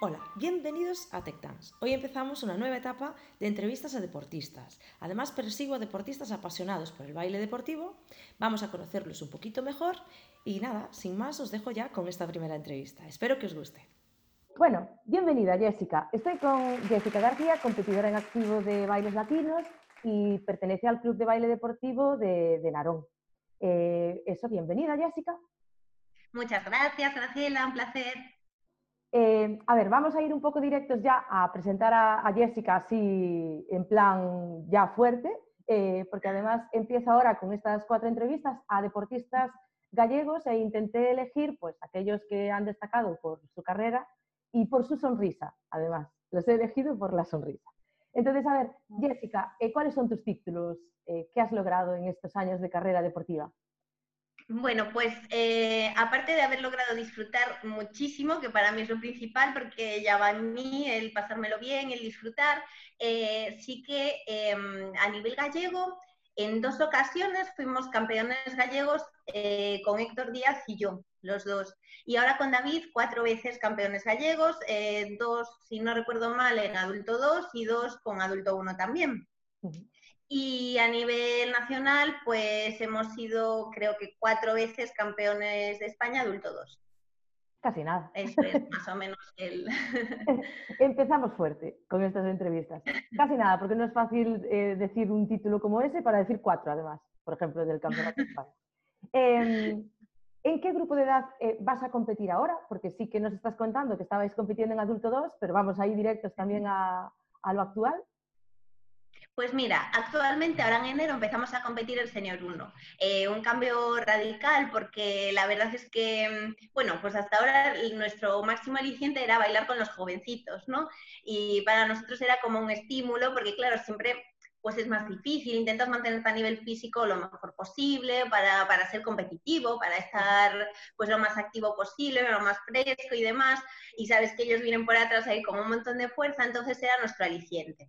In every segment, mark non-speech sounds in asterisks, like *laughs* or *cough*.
Hola, bienvenidos a TechTans. Hoy empezamos una nueva etapa de entrevistas a deportistas. Además, persigo a deportistas apasionados por el baile deportivo. Vamos a conocerlos un poquito mejor y nada, sin más, os dejo ya con esta primera entrevista. Espero que os guste. Bueno, bienvenida Jessica. Estoy con Jessica García, competidora en activo de bailes latinos y pertenece al Club de Baile Deportivo de, Narón. Eh, eso, bienvenida Jessica. Muchas gracias, Graciela, un placer. Eh, a ver, vamos a ir un poco directos ya a presentar a, Jessica así en plan ya fuerte, eh, porque además empiezo ahora con estas cuatro entrevistas a deportistas gallegos e intenté elegir pues aquellos que han destacado por su carrera y por su sonrisa, además. Los he elegido por la sonrisa. Entonces, a ver, Jessica, eh, ¿cuáles son tus títulos? ¿Qué has logrado en estos años de carrera deportiva? Bueno, pues eh, aparte de haber logrado disfrutar muchísimo, que para mí es lo principal, porque ya va en mí el pasármelo bien, el disfrutar, eh, sí que em, a nivel gallego, en dos ocasiones fuimos campeones gallegos eh, con Héctor Díaz y yo, los dos. Y ahora con David, cuatro veces campeones gallegos, dos, si no recuerdo mal, en adulto 2 y dos con adulto 1 también. Y a nivel nacional, pues hemos sido, creo que cuatro veces campeones de España adulto 2. Casi nada. Eso es *laughs* más o menos el... *laughs* Empezamos fuerte con estas entrevistas. Casi nada, porque no es fácil eh, decir un título como ese para decir cuatro, además, por ejemplo, del Campeonato de España. Em, ¿En qué grupo de edad eh, vas a competir ahora? Porque sí que nos estás contando que estabais compitiendo en adulto 2, pero vamos ahí directos también a, a lo actual. Pues mira, actualmente ahora en enero empezamos a competir el Senior 1. Eh, un cambio radical porque la verdad es que, mm, bueno, pues hasta ahora nuestro máximo aliciente era bailar con los jovencitos, ¿no? Y para nosotros era como un estímulo porque, claro, siempre pues es más difícil, intentas mantenerte a nivel físico lo mejor posible para, para, ser competitivo, para estar pues lo más activo posible, lo más fresco y demás, y sabes que ellos vienen por atrás ahí con un montón de fuerza, entonces era nuestro aliciente.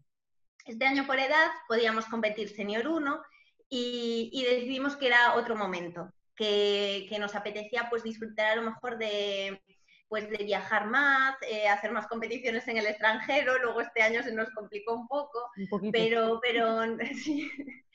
Este año por edad podíamos competir senior 1 y, decidimos que era otro momento, que, que, nos apetecía pues disfrutar a lo mejor de, pues de viajar más, eh, hacer más competiciones en el extranjero, luego este año se nos complicó un poco, pero, pero, *laughs*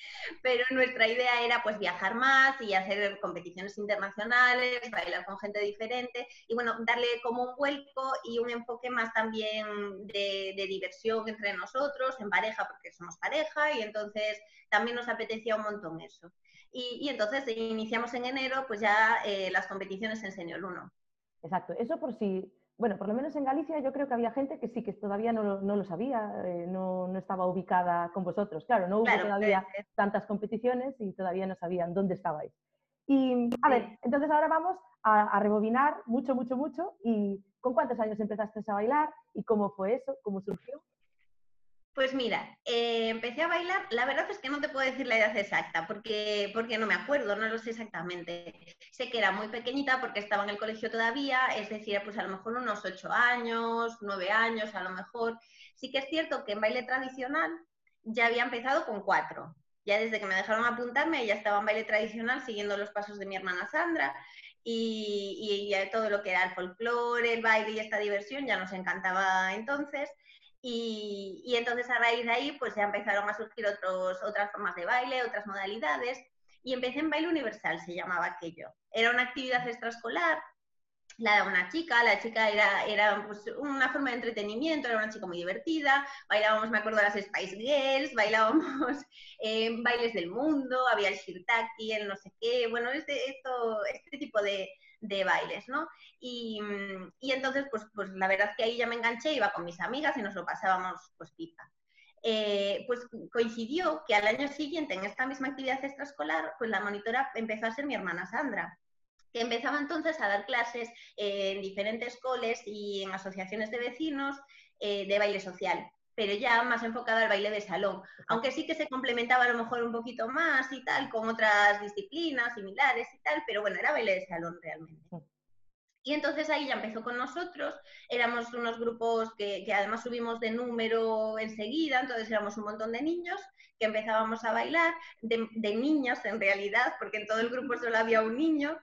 pero nuestra idea era pues viajar más y hacer competiciones internacionales, bailar con gente diferente y bueno, darle como un vuelco y un enfoque más también de, diversión entre nosotros, en pareja, porque somos pareja y entonces también nos apetecía un montón eso. Y, entonces iniciamos en enero pues ya eh, las competiciones en Senior 1. Exacto, eso por si, bueno, por lo menos en Galicia yo creo que había gente que sí, que todavía no, lo sabía, eh, no, estaba ubicada con vosotros. Claro, no hubo todavía tantas competiciones y todavía no sabían dónde estabais. Y a ver, entonces ahora vamos a, a, rebobinar mucho, mucho, mucho. ¿Y con cuántos años empezaste a bailar? ¿Y cómo fue eso? ¿Cómo surgió? Pues mira, eh, empecé a bailar, la verdad es que no te puedo decir la edad exacta, porque, porque no me acuerdo, no lo sé exactamente. Sé que era muy pequeñita porque estaba en el colegio todavía, es decir, pues a lo mejor unos ocho años, nueve años, a lo mejor. Sí que es cierto que en baile tradicional ya había empezado con cuatro. Ya desde que me dejaron apuntarme, ya estaba en baile tradicional siguiendo los pasos de mi hermana Sandra y, y todo lo que era el folclore, el baile y esta diversión ya nos encantaba entonces. Y, entonces a raíz de ahí pues ya empezaron a surgir otros, otras formas de baile, otras modalidades y empecé en baile universal, se llamaba aquello. Era una actividad extraescolar, la de una chica, la chica era, era pues, una forma de entretenimiento, era una chica muy divertida, bailábamos, me acuerdo, las Spice Girls, *laughs* bailábamos eh, bailes del mundo, había el shirtaki, el no sé qué, bueno, este, esto, este tipo de, de bailes, ¿no? Y, entonces, pues, pues la verdad es que ahí ya me enganché, iba con mis amigas y nos lo pasábamos pues pipa. Eh, pues coincidió que al año siguiente, en esta misma actividad extraescolar, pues la monitora empezó a ser mi hermana Sandra, que empezaba entonces a dar clases en diferentes coles y en asociaciones de vecinos eh, de baile social pero ya más enfocada al baile de salón, aunque sí que se complementaba a lo mejor un poquito más y tal, con otras disciplinas similares y tal, pero bueno, era baile de salón realmente. Y entonces ahí ya empezó con nosotros, éramos unos grupos que, además subimos de número enseguida, entonces éramos un montón de niños que empezábamos a bailar, de, de niños en realidad, porque en todo el grupo solo había un niño,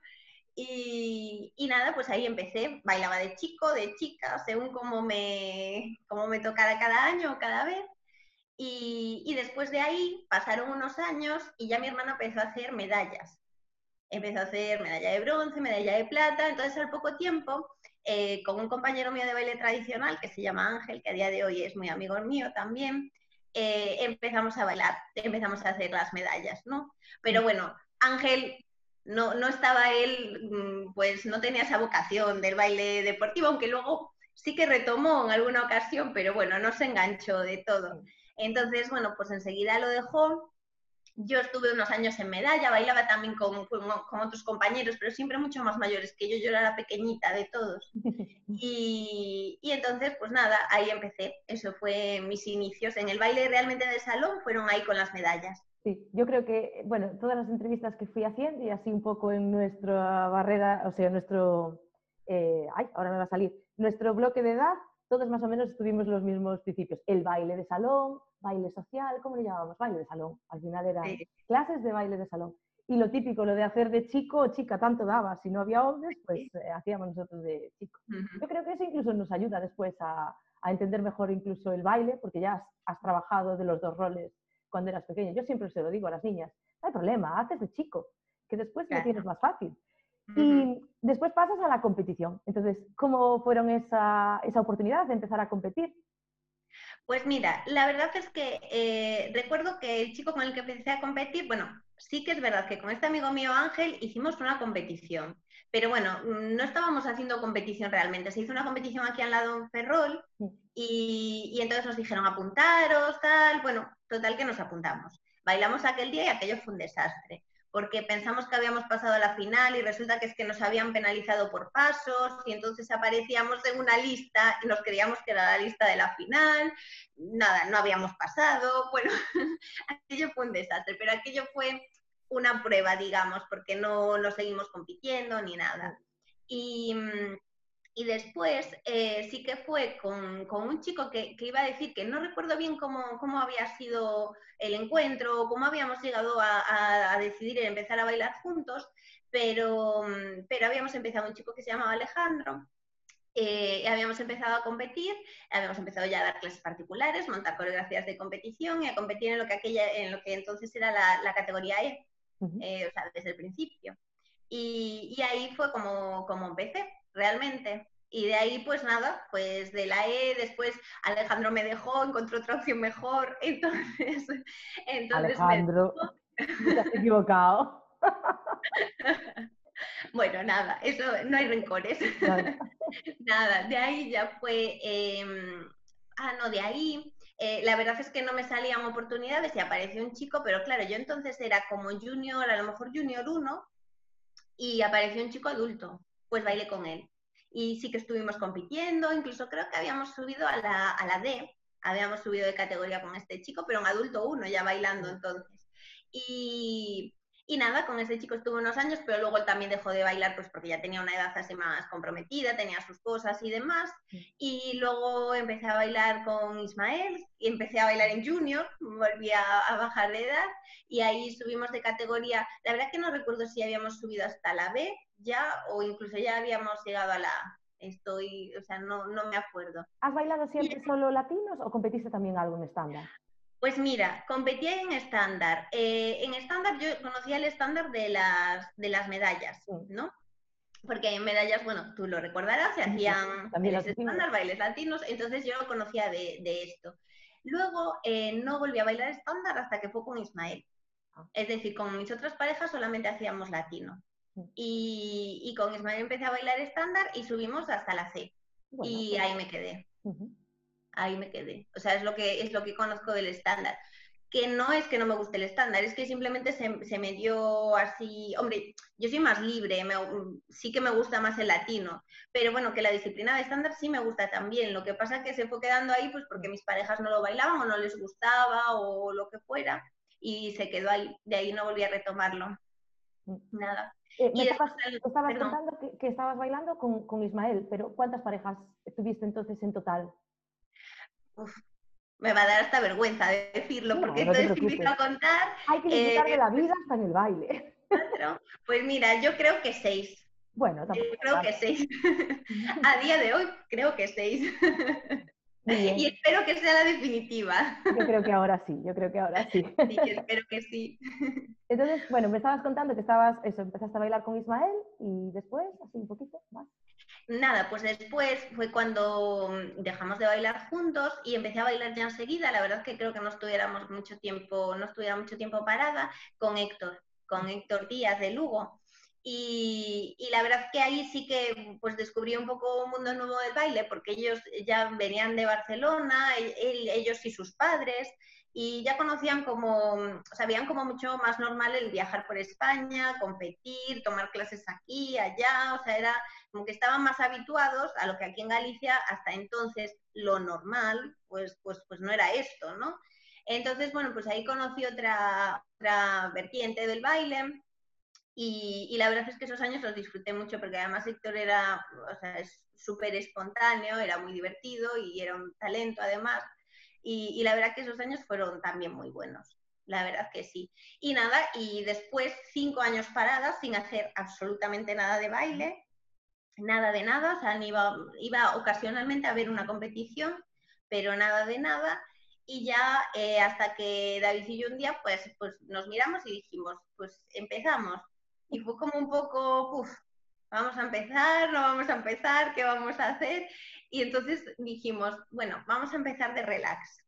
Y, nada, pues ahí empecé, bailaba de chico, de chica, según como me, como me tocara cada año o cada vez. Y, y, después de ahí pasaron unos años y ya mi hermana empezó a hacer medallas. Empezó a hacer medalla de bronce, medalla de plata. Entonces, al poco tiempo, eh, con un compañero mío de baile tradicional que se llama Ángel, que a día de hoy es muy amigo mío también, eh, empezamos a bailar, empezamos a hacer las medallas, ¿no? Pero bueno, Ángel no, no estaba él, mm, pues no tenía esa vocación del baile deportivo, aunque luego sí que retomó en alguna ocasión, pero bueno, no se enganchó de todo. Entonces, bueno, pues enseguida lo dejó. Yo estuve unos años en medalla, bailaba también con, con, otros compañeros, pero siempre mucho más mayores que yo, yo era la pequeñita de todos. *laughs* Y, y entonces, pues nada, ahí empecé. Eso fue mis inicios. En el baile realmente de salón fueron ahí con las medallas. Sí, yo creo que, bueno, todas las entrevistas que fui haciendo y así un poco en nuestra barrera, o sea, nuestro, eh, ay, ahora me va a salir, nuestro bloque de edad, todos más o menos tuvimos los mismos principios. El baile de salón, baile social, ¿cómo le llamábamos? Baile de salón. Al final eran clases de baile de salón. Y lo típico, lo de hacer de chico o chica, tanto daba. Si no había hombres, pues eh, hacíamos nosotros de chico. Yo creo que eso incluso nos ayuda después a, a entender mejor incluso el baile, porque ya has, has, trabajado de los dos roles cuando eras pequeña. Yo siempre se lo digo a las niñas, no hay problema, haces de chico, que después lo tienes más fácil. Y después pasas a la competición. Entonces, ¿cómo fueron esa, esa oportunidad de empezar a competir? Pues mira, la verdad es que eh, recuerdo que el chico con el que empecé a competir, bueno, sí que es verdad que con este amigo mío Ángel hicimos una competición, pero bueno, no estábamos haciendo competición realmente. Se hizo una competición aquí al lado en Ferrol y, y entonces nos dijeron apuntaros, tal, bueno, total que nos apuntamos. Bailamos aquel día y aquello fue un desastre porque pensamos que habíamos pasado a la final y resulta que es que nos habían penalizado por pasos y entonces aparecíamos en una lista y nos creíamos que era la lista de la final, nada, no habíamos pasado, *laughs* bueno, aquello fue un desastre, pero aquello fue una prueba, digamos, porque no, no seguimos compitiendo ni nada. Y, mm, y después eh, sí que fue con, un chico que, iba a decir que no recuerdo bien cómo, había sido el encuentro, cómo habíamos llegado a, decidir empezar a bailar juntos, pero, mm, pero habíamos empezado un chico que se llamaba Alejandro. Eh, habíamos empezado a competir, habíamos empezado ya a dar clases particulares, montar coreografías de competición y a competir en lo que, aquella, en lo que entonces era la, categoría E, eh, o sea, desde el principio. Y, y, ahí fue como, como empecé realmente. Y de ahí, pues nada, pues de la E, después Alejandro me dejó, encontró otra opción mejor, *laughs* entonces... entonces Alejandro, me... te has equivocado. *laughs* bueno, nada, eso no hay rencores. *laughs* nada, de ahí ya fue... Em, ah, no, de ahí... Eh, la verdad es que no me salían oportunidades y apareció un chico, pero claro, yo entonces era como junior, a lo mejor junior 1, y apareció un chico adulto, pues bailé con él y sí que estuvimos compitiendo, incluso creo que habíamos subido a la, a la D, habíamos subido de categoría con este chico, pero en adulto uno, ya bailando entonces. Y, y nada, con este chico estuvo unos años, pero luego él también dejó de bailar pues porque ya tenía una edad así más comprometida, tenía sus cosas y demás. Y luego empecé a bailar con Ismael y empecé a bailar en junior, volví a, a, bajar de edad y ahí subimos de categoría. La verdad que no recuerdo si habíamos subido hasta la B ya o incluso ya habíamos llegado a la estoy, o sea, no, no me acuerdo. ¿Has bailado siempre solo latinos o competiste también algo en estándar? Pues mira, competía en estándar. Eh, en estándar yo conocía el estándar de las, de las medallas, ¿no? Porque en medallas, bueno, tú lo recordarás, se hacían también estándar, bailes latinos, entonces yo conocía de, de esto. Luego eh, no volví a bailar estándar hasta que fue con Ismael. Ah. Es decir, con mis otras parejas solamente hacíamos latino. Y, con Ismael empecé a bailar estándar y subimos hasta la C. y pues ahí me quedé. Ahí me quedé. O sea, es lo que, es lo que conozco del estándar. Que no es que no me guste el estándar, es que simplemente se, me dio así. Hombre, yo soy más libre, sí que me gusta más el latino, pero bueno, que la disciplina de estándar sí me gusta también. Lo que pasa es que se fue quedando ahí pues porque mis parejas no lo bailaban o no les gustaba o lo que fuera y se quedó ahí. De ahí no volví a retomarlo. Nada. Eh, me estabas, contando que, estabas bailando con, Ismael, pero ¿cuántas parejas tuviste entonces en total? me va a dar hasta vergüenza de decirlo, porque entonces empiezo a contar. Hay que disfrutar de la eh, vida hasta en el baile. Pues mira, yo creo que seis. Bueno, tampoco. creo que seis. *laughs* A día de hoy creo que seis. *laughs* Y espero que sea la definitiva. Yo creo que ahora sí, yo creo que ahora sí. Sí, espero que sí. Entonces, bueno, me estabas contando que estabas, eso, empezaste a bailar con Ismael y después, así un poquito más. Nada, pues después fue cuando dejamos de bailar juntos y empecé a bailar ya enseguida. La verdad es que creo que no estuviéramos mucho tiempo, no estuviera mucho tiempo parada con Héctor, con Héctor Díaz de Lugo. Y, la verdad que ahí sí que pues descubrí un poco un mundo nuevo del baile, porque ellos ya venían de Barcelona, ellos y sus padres, y ya conocían como, sabían como mucho más normal el viajar por España, competir, tomar clases aquí, allá, o sea, era como que estaban más habituados a lo que aquí en Galicia hasta entonces lo normal, pues, pues, pues no era esto, ¿no? Entonces, bueno, pues ahí conocí otra, otra vertiente del baile, y, la verdad es que esos años los disfruté mucho porque además Héctor era, o sea, súper espontáneo, era muy divertido y era un talento además. Y, la verdad que esos años fueron también muy buenos, la verdad que sí. Y nada, y después cinco años paradas sin hacer absolutamente nada de baile, nada de nada, o sea, iba, iba ocasionalmente a ver una competición, pero nada de nada. Y ya eh, hasta que David y yo un día, pues, pues nos miramos y dijimos, pues empezamos y fue como un poco, uff, vamos a empezar, no vamos a empezar, ¿qué vamos a hacer? Y entonces dijimos, bueno, vamos a empezar de relax.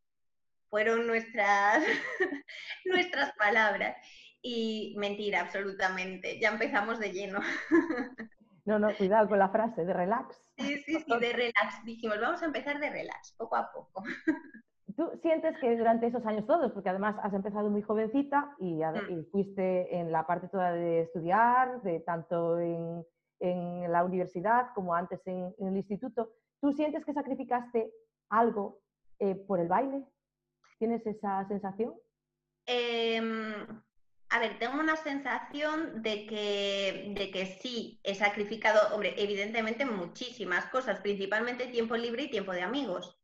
Fueron nuestras, *laughs* nuestras palabras. Y mentira, absolutamente. Ya empezamos de lleno. *laughs* No, no, cuidado con la frase, de relax. Sí, sí, sí, de relax. Dijimos, vamos a empezar de relax, poco a poco. *laughs* ¿Tú sientes que durante esos años todos, porque además has empezado muy jovencita y, mm. fuiste en la parte toda de estudiar, de tanto en, la universidad como antes en, el instituto, ¿tú sientes que sacrificaste algo eh, por el baile? ¿Tienes esa sensación? Em, a ver, tengo una sensación de que, de que sí, he sacrificado, hombre, evidentemente muchísimas cosas, principalmente tiempo libre y tiempo de amigos.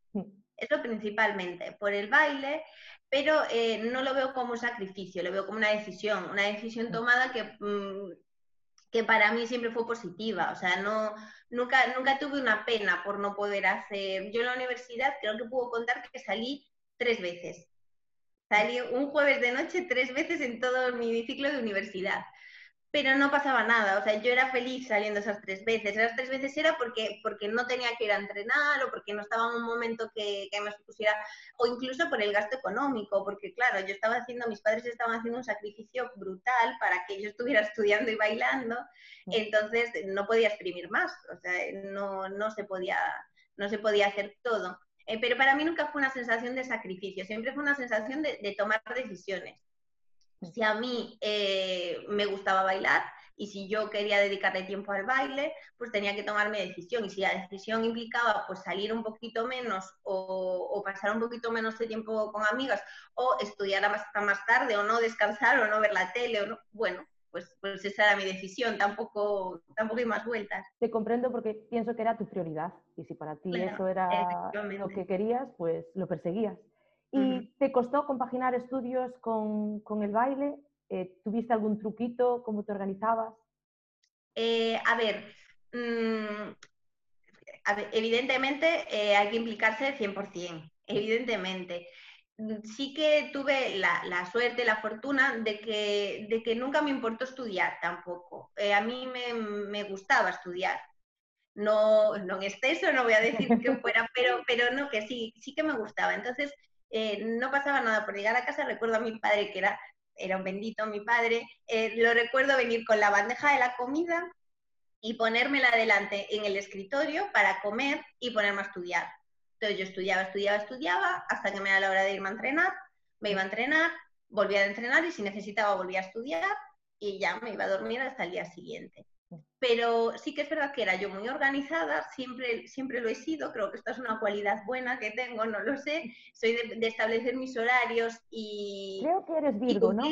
Eso principalmente, por el baile, pero eh, no lo veo como un sacrificio, lo veo como una decisión, una decisión mm. tomada que, mm, que para mí siempre fue positiva. O sea, no, nunca, nunca tuve una pena por no poder hacer. Yo en la universidad creo que puedo contar que salí tres veces. Salí un jueves de noche tres veces en todo mi ciclo de universidad pero no pasaba nada, o sea, yo era feliz saliendo esas tres veces. Esas tres veces era porque, porque no tenía que ir a entrenar o porque no estaba en un momento que, que me supusiera, o incluso por el gasto económico, porque claro, yo estaba haciendo, mis padres estaban haciendo un sacrificio brutal para que yo estuviera *laughs* estudiando y bailando, mm. entonces no podía exprimir más, o sea, no, no, se, podía, no se podía hacer todo. Eh, pero para mí nunca fue una sensación de sacrificio, siempre fue una sensación de, de tomar decisiones si a mí eh, me gustaba bailar y si yo quería dedicarle tiempo al baile, pues tenía que tomar mi decisión. Y si la decisión implicaba pues salir un poquito menos o, pasar un poquito menos de tiempo con amigas o estudiar hasta más tarde o no descansar o no ver la tele o no, bueno, pues, pues esa era mi decisión, tampoco, tampoco hay más vueltas. Te comprendo porque pienso que era tu prioridad y si para ti eso era lo que querías, pues lo perseguías. ¿Y te costó compaginar estudios con, el baile? Eh, ¿Tuviste algún truquito? ¿Cómo te organizabas? Eh, a, ver, mm, evidentemente eh, hay que implicarse 100%, evidentemente. Mm, sí que tuve la, suerte, la fortuna de que, de que, nunca me importó estudiar tampoco. a mí me, me, gustaba estudiar. No, no en exceso, no voy a decir que fuera, pero, *laughs* pero no, que sí, sí que me gustaba. Entonces, eh, no pasaba nada por llegar a casa. Recuerdo a mi padre, que era, era un bendito mi padre, eh, lo recuerdo venir con la bandeja de la comida y ponérmela delante en el escritorio para comer y ponerme a estudiar. Entonces yo estudiaba, estudiaba, estudiaba, hasta que me da la hora de irme a entrenar, me iba a entrenar, volvía a entrenar y si necesitaba volvía a estudiar y ya me iba a dormir hasta el día siguiente pero sí que es verdad que era yo muy organizada, siempre, siempre lo he sido, creo que esta es una cualidad buena que tengo, no lo sé, soy de, establecer mis horarios y... Creo que eres Virgo, ¿no?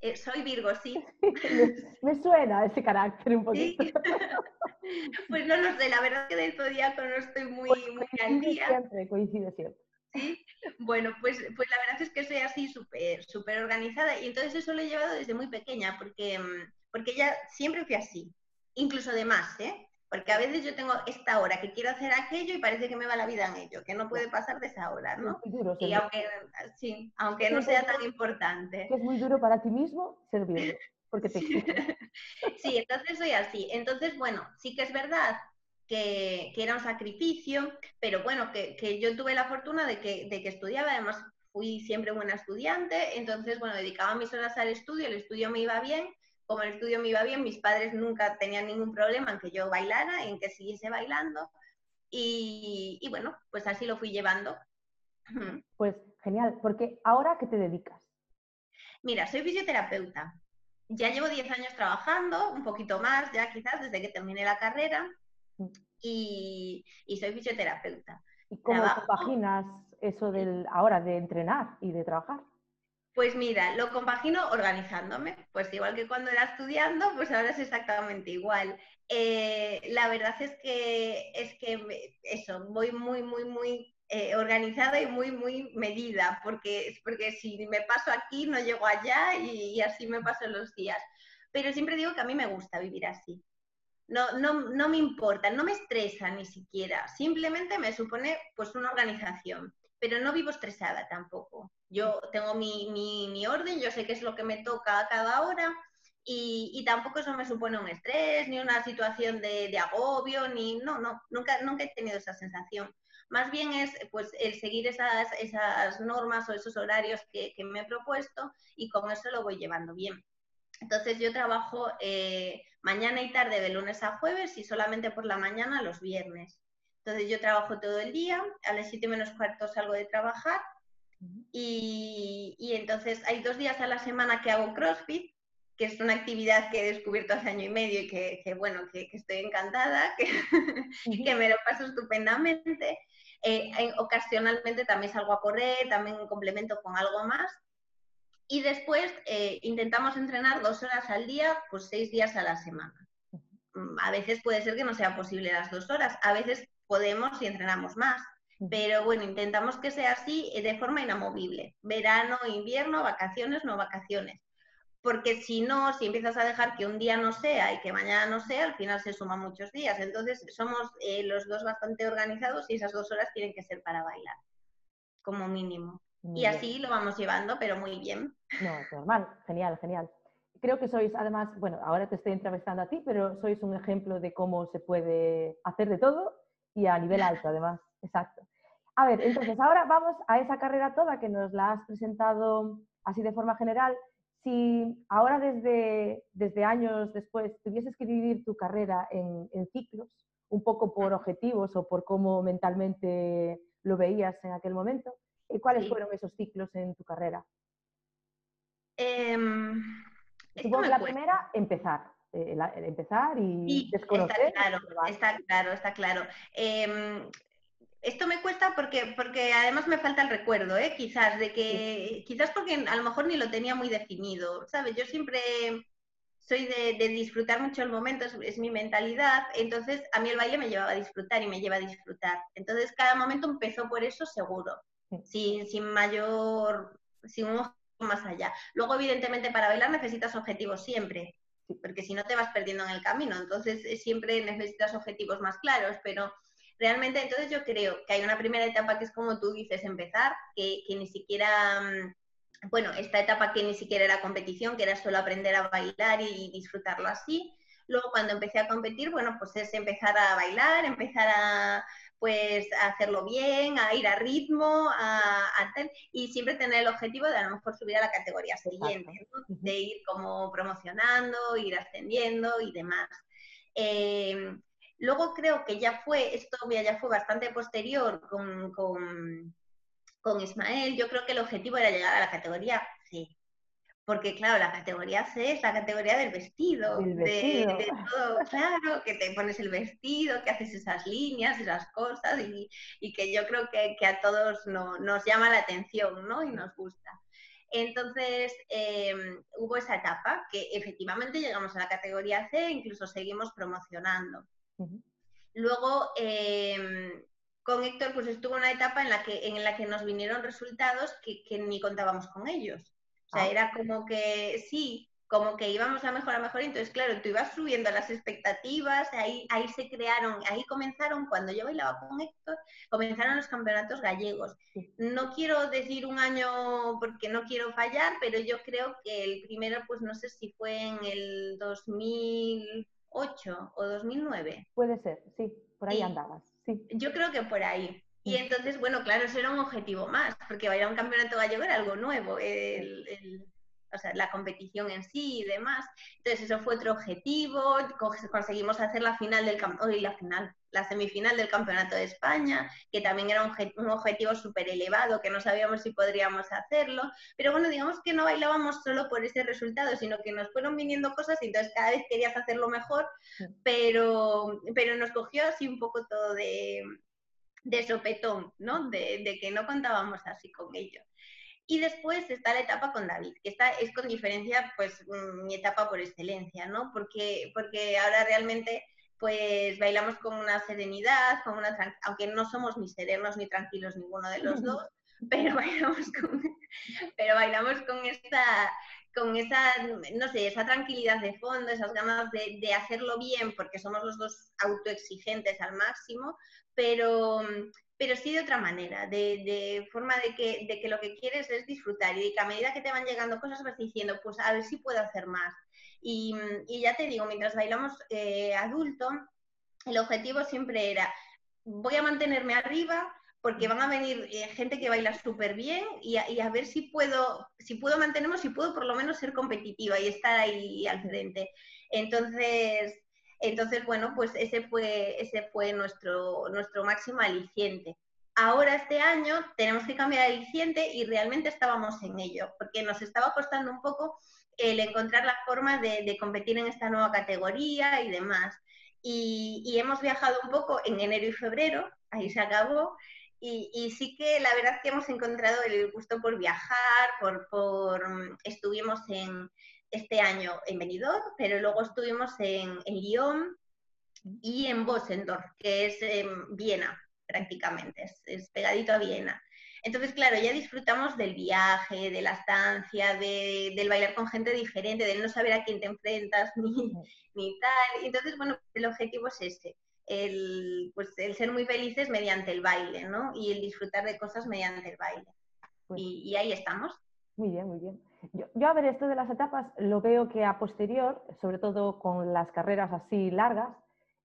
Eh, soy Virgo, sí. *laughs* me, suena ese carácter un poquito. *laughs* pues no lo sé, la verdad que del zodiaco no estoy muy, pues muy al día. Siempre, coincide siempre. Sí, bueno, pues, pues la verdad es que soy así súper súper organizada y entonces eso lo he llevado desde muy pequeña porque, porque ya siempre fui así incluso de más, ¿eh? Porque a veces yo tengo esta hora que quiero hacer aquello y parece que me va la vida en ello, que no puede pasar de esa hora, ¿no? y aunque, sí, aunque no sea tan importante. Es muy duro para ti mismo servirlo, porque te *laughs* *laughs* Sí, entonces soy así. Entonces, bueno, sí que es verdad que, que era un sacrificio, pero bueno, que, que, yo tuve la fortuna de que, de que estudiaba, además fui siempre buena estudiante, entonces, bueno, dedicaba mis horas al estudio, el estudio me iba bien como el estudio me iba bien, mis padres nunca tenían ningún problema en que yo bailara, en que siguiese bailando. Y, bueno, pues así lo fui llevando. Pues genial, porque ahora ¿qué te dedicas? Mira, soy fisioterapeuta. Ya llevo 10 años trabajando, un poquito más ya quizás desde que terminé la carrera mm. y, soy fisioterapeuta. ¿Y cómo compaginas eso del ahora de entrenar y de trabajar? Pues mira, lo compagino organizándome, pues igual que cuando era estudiando, pues ahora es exactamente igual. Eh, la verdad es que, es que eso, voy muy, muy, muy eh, organizada y muy, muy medida, porque, porque si me paso aquí no llego allá y, así me paso los días. Pero siempre digo que a mí me gusta vivir así. No, no, no me importa, no me estresa ni siquiera, simplemente me supone pues una organización pero no vivo estresada tampoco. Yo tengo mi, mi, orden, yo sé qué es lo que me toca a cada hora y, y, tampoco eso me supone un estrés, ni una situación de, de, agobio, ni no, no, nunca, nunca he tenido esa sensación. Más bien es pues el seguir esas, esas normas o esos horarios que, que, me he propuesto y con eso lo voy llevando bien. Entonces yo trabajo eh, mañana y tarde de lunes a jueves y solamente por la mañana los viernes. Entonces yo trabajo todo el día, a las 7 menos cuarto salgo de trabajar y, y, entonces hay dos días a la semana que hago CrossFit, que es una actividad que he descubierto hace año y medio y que, que bueno, que, que, estoy encantada, *laughs* que, que, me lo paso estupendamente. Eh, ocasionalmente también salgo a correr, también complemento con algo más. Y después eh, intentamos entrenar dos horas al día, pues seis días a la semana. Mm, a veces puede ser que no sea posible las dos horas, a veces podemos y entrenamos más. Pero bueno, intentamos que sea así eh, de forma inamovible. Verano, invierno, vacaciones, no vacaciones. Porque si no, si empiezas a dejar que un día no sea y que mañana no sea, al final se suman muchos días. Entonces somos eh, los dos bastante organizados y esas dos horas tienen que ser para bailar, como mínimo. y así lo vamos llevando, pero muy bien. No, normal, genial, genial. Creo que sois, además, bueno, ahora te estoy entrevistando a ti, pero sois un ejemplo de cómo se puede hacer de todo y a nivel alto además, exacto. A ver, entonces ahora vamos a esa carrera toda que nos la has presentado así de forma general. Si ahora desde, desde años después tuvieses que dividir tu carrera en, ciclos, un poco por objetivos o por cómo mentalmente lo veías en aquel momento, eh, ¿cuáles fueron esos ciclos en tu carrera? Em, Supongo que la primera, empezar. Eh, empezar y desconocer. Está claro, está claro, está claro. Em, esto me cuesta porque, porque además me falta el recuerdo, ¿eh? quizás, de que, quizás porque a lo mejor ni lo tenía muy definido, ¿sabes? Yo siempre soy de, disfrutar mucho el momento, es, mi mentalidad, entonces a mí el baile me llevaba a disfrutar y me lleva a disfrutar. Entonces cada momento empezó por eso seguro, sin, sin mayor, sin un más allá. Luego, evidentemente, para bailar necesitas objetivos siempre porque si no te vas perdiendo en el camino. Entonces eh, siempre necesitas objetivos más claros, pero realmente entonces yo creo que hay una primera etapa que es como tú dices, empezar, que, ni siquiera, mm, bueno, esta etapa que ni siquiera era competición, que era solo aprender a bailar y disfrutarlo así. Luego cuando empecé a competir, bueno, pues es empezar a bailar, empezar a, pues hacerlo bien, a ir a ritmo, a, y siempre tener el objetivo de a lo mejor subir a la categoría siguiente, de ir como promocionando, ir ascendiendo y demás. Em, luego creo que ya fue, esto ya fue bastante posterior con, con, con Ismael, yo creo que el objetivo era llegar a la categoría C porque claro, la categoría C es la categoría del vestido, De, todo, claro, que te pones el vestido, que haces esas líneas, esas cosas, y, que yo creo que, a todos nos llama la atención, ¿no? Y nos gusta. Entonces, em, hubo esa etapa que efectivamente llegamos a la categoría C, incluso seguimos promocionando. Luego, em, con Héctor, pues estuvo una etapa en la que, en la que nos vinieron resultados que, que ni contábamos con ellos. O sea, ah. era como que sí, como que íbamos a mejor a mejor, entonces claro, tú ibas subiendo las expectativas, ahí, ahí se crearon, ahí comenzaron, cuando yo bailaba con Héctor, comenzaron los campeonatos gallegos. No quiero decir un año porque no quiero fallar, pero yo creo que el primero, pues no sé si fue en el 2008 o 2009. Puede ser, sí, por ahí andabas, sí. Yo creo que por ahí. Y entonces, bueno, claro, eso era un objetivo más, porque bailar un campeonato gallego era algo nuevo. el o sea, la competición en sí y demás. Entonces, eso fue otro objetivo, conseguimos hacer la final del hoy la final, la semifinal del Campeonato de España, que también era un, objetivo súper elevado, que no sabíamos si podríamos hacerlo, pero bueno, digamos que no bailábamos solo por ese resultado, sino que nos fueron viniendo cosas y entonces cada vez querías hacerlo mejor, pero, pero nos cogió así un poco todo de, de sopetón, ¿no? De, de que no contábamos así con ello. Y después está la etapa con David, que esta es con diferencia pues mm, mi etapa por excelencia, ¿no? Porque, porque ahora realmente pues bailamos con una serenidad, con una aunque no somos ni serenos ni tranquilos ninguno de los *laughs* dos, pero bailamos con, *laughs* pero bailamos con esta con esa, no sé, esa tranquilidad de fondo, esas ganas de, de hacerlo bien, porque somos los dos autoexigentes al máximo, pero, pero sí de otra manera, de, forma de que, de que, lo que quieres es disfrutar y que a medida que te van llegando cosas vas diciendo, pues a ver si puedo hacer más. Y, ya te digo, mientras bailamos eh, adulto, el objetivo siempre era, voy a mantenerme arriba porque van a venir eh, gente que baila súper bien y, a, ver si puedo, si puedo mantenerme, si puedo por lo menos ser competitiva y estar ahí al frente. Entonces, entonces, bueno, pues ese fue, ese fue nuestro, nuestro máximo aliciente. Ahora este año tenemos que cambiar aliciente y realmente estábamos en ello, porque nos estaba costando un poco el encontrar la forma de, competir en esta nueva categoría y demás. Y, hemos viajado un poco en enero y febrero, ahí se acabó, y, sí que la verdad que hemos encontrado el gusto por viajar, por, por estuvimos en, este año en Benidorm, pero luego estuvimos en, en Lyon y en Bosendorf, que es en Viena prácticamente, es, pegadito a Viena. Entonces, claro, ya disfrutamos del viaje, de la estancia, de, del bailar con gente diferente, del no saber a quién te enfrentas *laughs* ni, ni tal. Entonces, bueno, el objetivo es ese, el, pues, el ser muy felices mediante el baile, ¿no? Y el disfrutar de cosas mediante el baile. Pues y, y ahí estamos. Muy bien, muy bien. Yo, a ver, esto de las etapas lo veo que a posterior, sobre todo con las carreras así largas,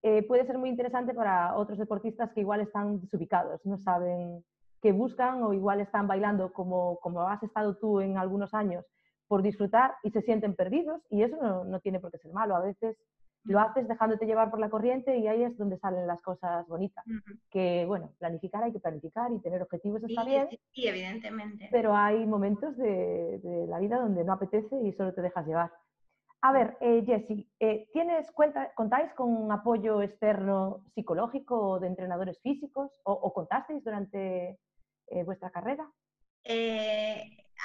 eh, puede ser muy interesante para otros deportistas que igual están desubicados, no saben qué buscan o igual están bailando como, como has estado tú en algunos años por disfrutar y se sienten perdidos y eso no, no tiene por qué ser malo. A veces lo haces dejándote llevar por la corriente y ahí es donde salen las cosas bonitas. Que, bueno, planificar hay que planificar y tener objetivos está bien. Sí, evidentemente. Pero hay momentos de, la vida donde no apetece y solo te dejas llevar. A ver, eh, Jessy, eh, ¿tienes cuenta, ¿contáis con un apoyo externo psicológico o de entrenadores físicos o, contasteis durante eh, vuestra carrera?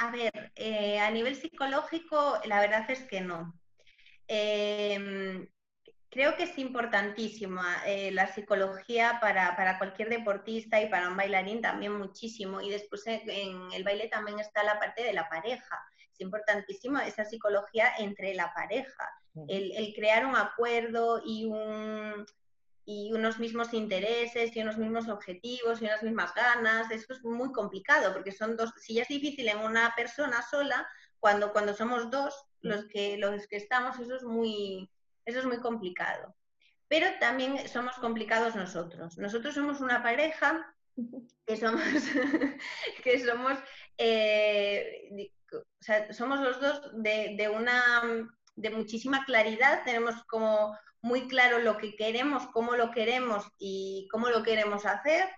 a ver, a nivel psicológico, la verdad es que no. Em, Creo que es importantísima eh, la psicología para, cualquier deportista y para un bailarín también muchísimo. Y después en, el baile también está la parte de la pareja. Es importantísimo esa psicología entre la pareja, el, crear un acuerdo y, un, y unos mismos intereses y unos mismos objetivos y unas mismas ganas. Eso es muy complicado porque son dos, si ya es difícil en una persona sola, cuando, cuando somos dos los que, los que estamos, eso es muy eso es muy complicado. Pero también somos complicados nosotros. Nosotros somos una pareja que somos, *laughs* que somos, eh, somos los dos de, una, de muchísima claridad, tenemos como muy claro lo que queremos, cómo lo queremos y cómo lo queremos hacer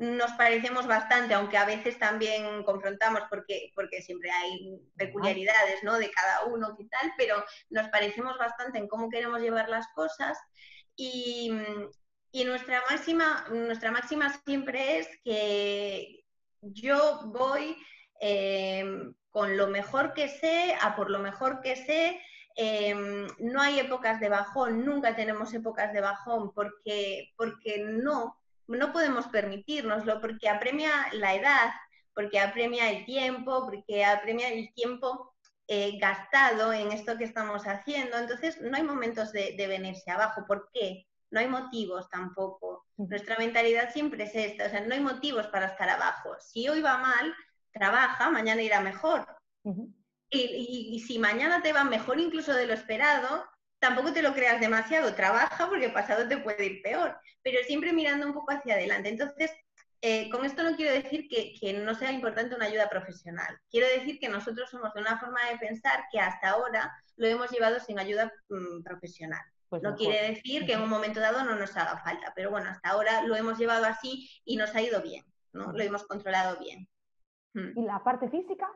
nos parecemos bastante, aunque a veces también confrontamos porque, porque siempre hay peculiaridades ¿no? de cada uno y tal, pero nos parecemos bastante en cómo queremos llevar las cosas y, nuestra, máxima, nuestra máxima siempre es que yo voy eh, con lo mejor que sé, a por lo mejor que sé, eh, no hay épocas de bajón, nunca tenemos épocas de bajón porque, porque no, no podemos permitirnoslo porque apremia la edad, porque apremia el tiempo, porque apremia el tiempo eh, gastado en esto que estamos haciendo, entonces no hay momentos de, venirse abajo. ¿Por qué? No hay motivos tampoco. Nuestra mentalidad siempre es esta, o sea, no hay motivos para estar abajo. Si hoy va mal, trabaja, mañana irá mejor. y, si mañana te va mejor incluso de lo esperado, tampoco te lo creas demasiado, trabaja porque pasado te puede ir peor, pero siempre mirando un poco hacia adelante. Entonces, eh, con esto no quiero decir que, no sea importante una ayuda profesional. Quiero decir que nosotros somos de una forma de pensar que hasta ahora lo hemos llevado sin ayuda mm, profesional. Pues no quiere decir que en un momento dado no nos haga falta, pero bueno, hasta ahora lo hemos llevado así y nos ha ido bien, ¿no? Lo hemos controlado bien. Mm. ¿Y la parte física?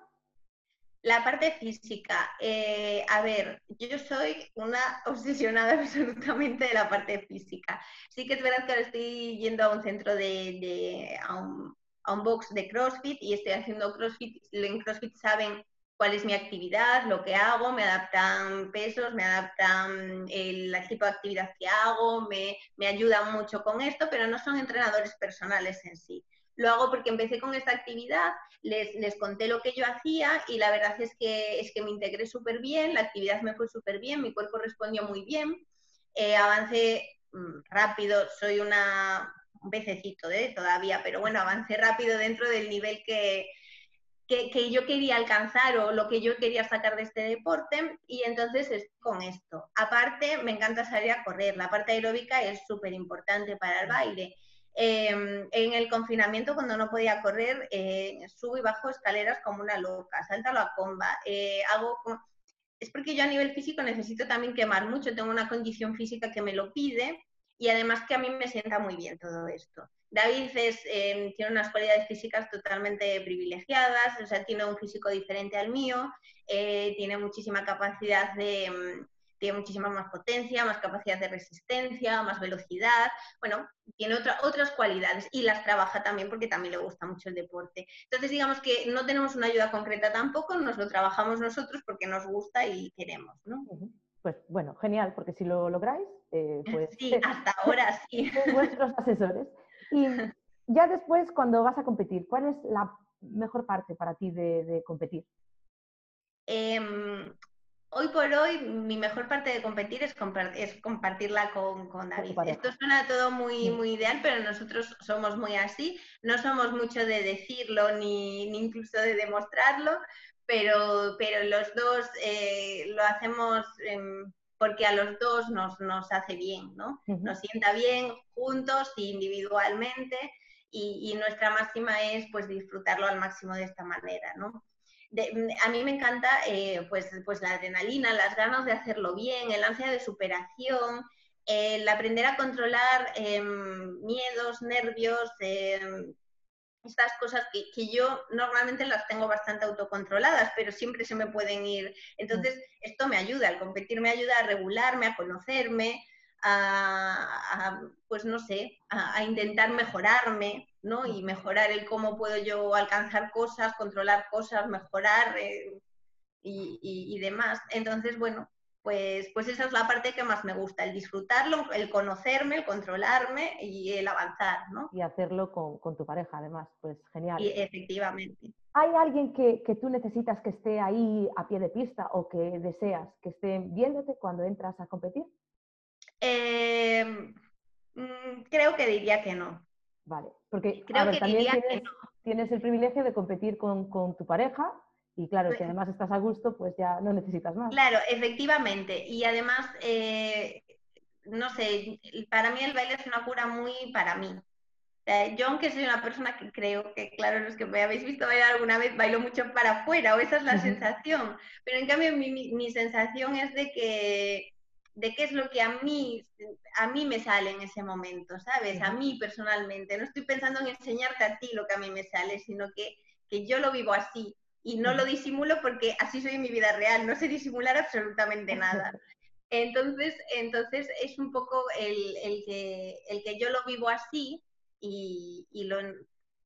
La parte física, eh, a ver, yo soy una *laughs* obsesionada absolutamente de la parte física. Sí que es verdad que ahora estoy yendo a un centro de, a, un, box de CrossFit y estoy haciendo CrossFit. En CrossFit saben cuál es mi actividad, lo que hago, me adaptan pesos, me adaptan el, tipo de actividad que hago, me, me ayudan mucho con esto, pero no son entrenadores personales en sí. Lo hago porque empecé con esta actividad, les, les conté lo que yo hacía y la verdad es que, es que me integré súper bien, la actividad me fue súper bien, mi cuerpo respondió muy bien, eh, avancé mm, rápido, soy una, un pececito ¿eh? todavía, pero bueno, avancé rápido dentro del nivel que, que, que, yo quería alcanzar o lo que yo quería sacar de este deporte y entonces es con esto. Aparte, me encanta salir a correr, la parte aeróbica es súper importante para el baile Em, en el confinamiento, cuando no podía correr, eh, subo y bajo escaleras como una loca, salto a la comba, eh, hago... Es porque yo a nivel físico necesito también quemar mucho, tengo una condición física que me lo pide y además que a mí me sienta muy bien todo esto. David em, tiene unas cualidades físicas totalmente privilegiadas, o sea, tiene un físico diferente al mío, eh, tiene muchísima capacidad de, em, tiene muchísima más potencia, más capacidad de resistencia, más velocidad, bueno, tiene otras cualidades y las trabaja también porque también le gusta mucho el deporte. Entonces, digamos que no tenemos una ayuda concreta tampoco, nos lo trabajamos nosotros porque nos gusta y queremos, ¿no? Pues bueno, genial, porque si lo lográis, eh, *laughs* pues... Sí, *laughs* hasta ahora sí. *laughs* vuestros asesores. Y ya después, cuando vas a competir, ¿cuál es la mejor parte para ti de, competir? Em, hoy por hoy mi mejor parte de competir es, es compartirla con, David. Esto suena todo muy, muy ideal, pero nosotros somos muy así. No somos mucho de decirlo ni, incluso de demostrarlo, pero, pero los dos eh, lo hacemos em, porque a los dos nos, nos hace bien, ¿no? Nos sienta bien juntos e individualmente y, y nuestra máxima es pues disfrutarlo al máximo de esta manera, ¿no? Mm, a mí me encanta eh, pues, pues la adrenalina, las ganas de hacerlo bien, el ansia de superación, el aprender a controlar em, miedos, nervios, em, estas cosas que, que, yo normalmente las tengo bastante autocontroladas, pero siempre se me pueden ir. Entonces, esto me ayuda, el competir me ayuda a regularme, a conocerme, a, pues no sé, a, intentar mejorarme, ¿no? Y mejorar el cómo puedo yo alcanzar cosas, controlar cosas, mejorar eh, y, demás. Entonces, bueno, pues, pues esa es la parte que más me gusta, el disfrutarlo, el conocerme, el controlarme y el avanzar, ¿no? Y hacerlo con, tu pareja, además, pues genial. Y efectivamente. ¿Hay alguien que, que, tú necesitas que esté ahí a pie de pista o que deseas que esté viéndote cuando entras a competir? Em, mm, creo que diría que no. Vale, porque también tienes, el privilegio de competir con, tu pareja y claro, si pues además estás a gusto, pues ya no necesitas más. Claro, efectivamente. Y además, eh, no sé, para mí el baile es una cura muy para mí. yo, aunque soy una persona que creo que, claro, los que me habéis visto bailar alguna vez, bailo mucho para afuera, o esa es la sensación. Pero en cambio, mi sensación es de que de qué es lo que a mí, a mí me sale en ese momento, ¿sabes? A mí personalmente. No estoy pensando en enseñarte a ti lo que a mí me sale, sino que, que yo lo vivo así y no lo disimulo porque así soy en mi vida real, no sé disimular absolutamente *laughs* nada. Entonces, entonces es un poco el, el, que, el que yo lo vivo así y, y, lo,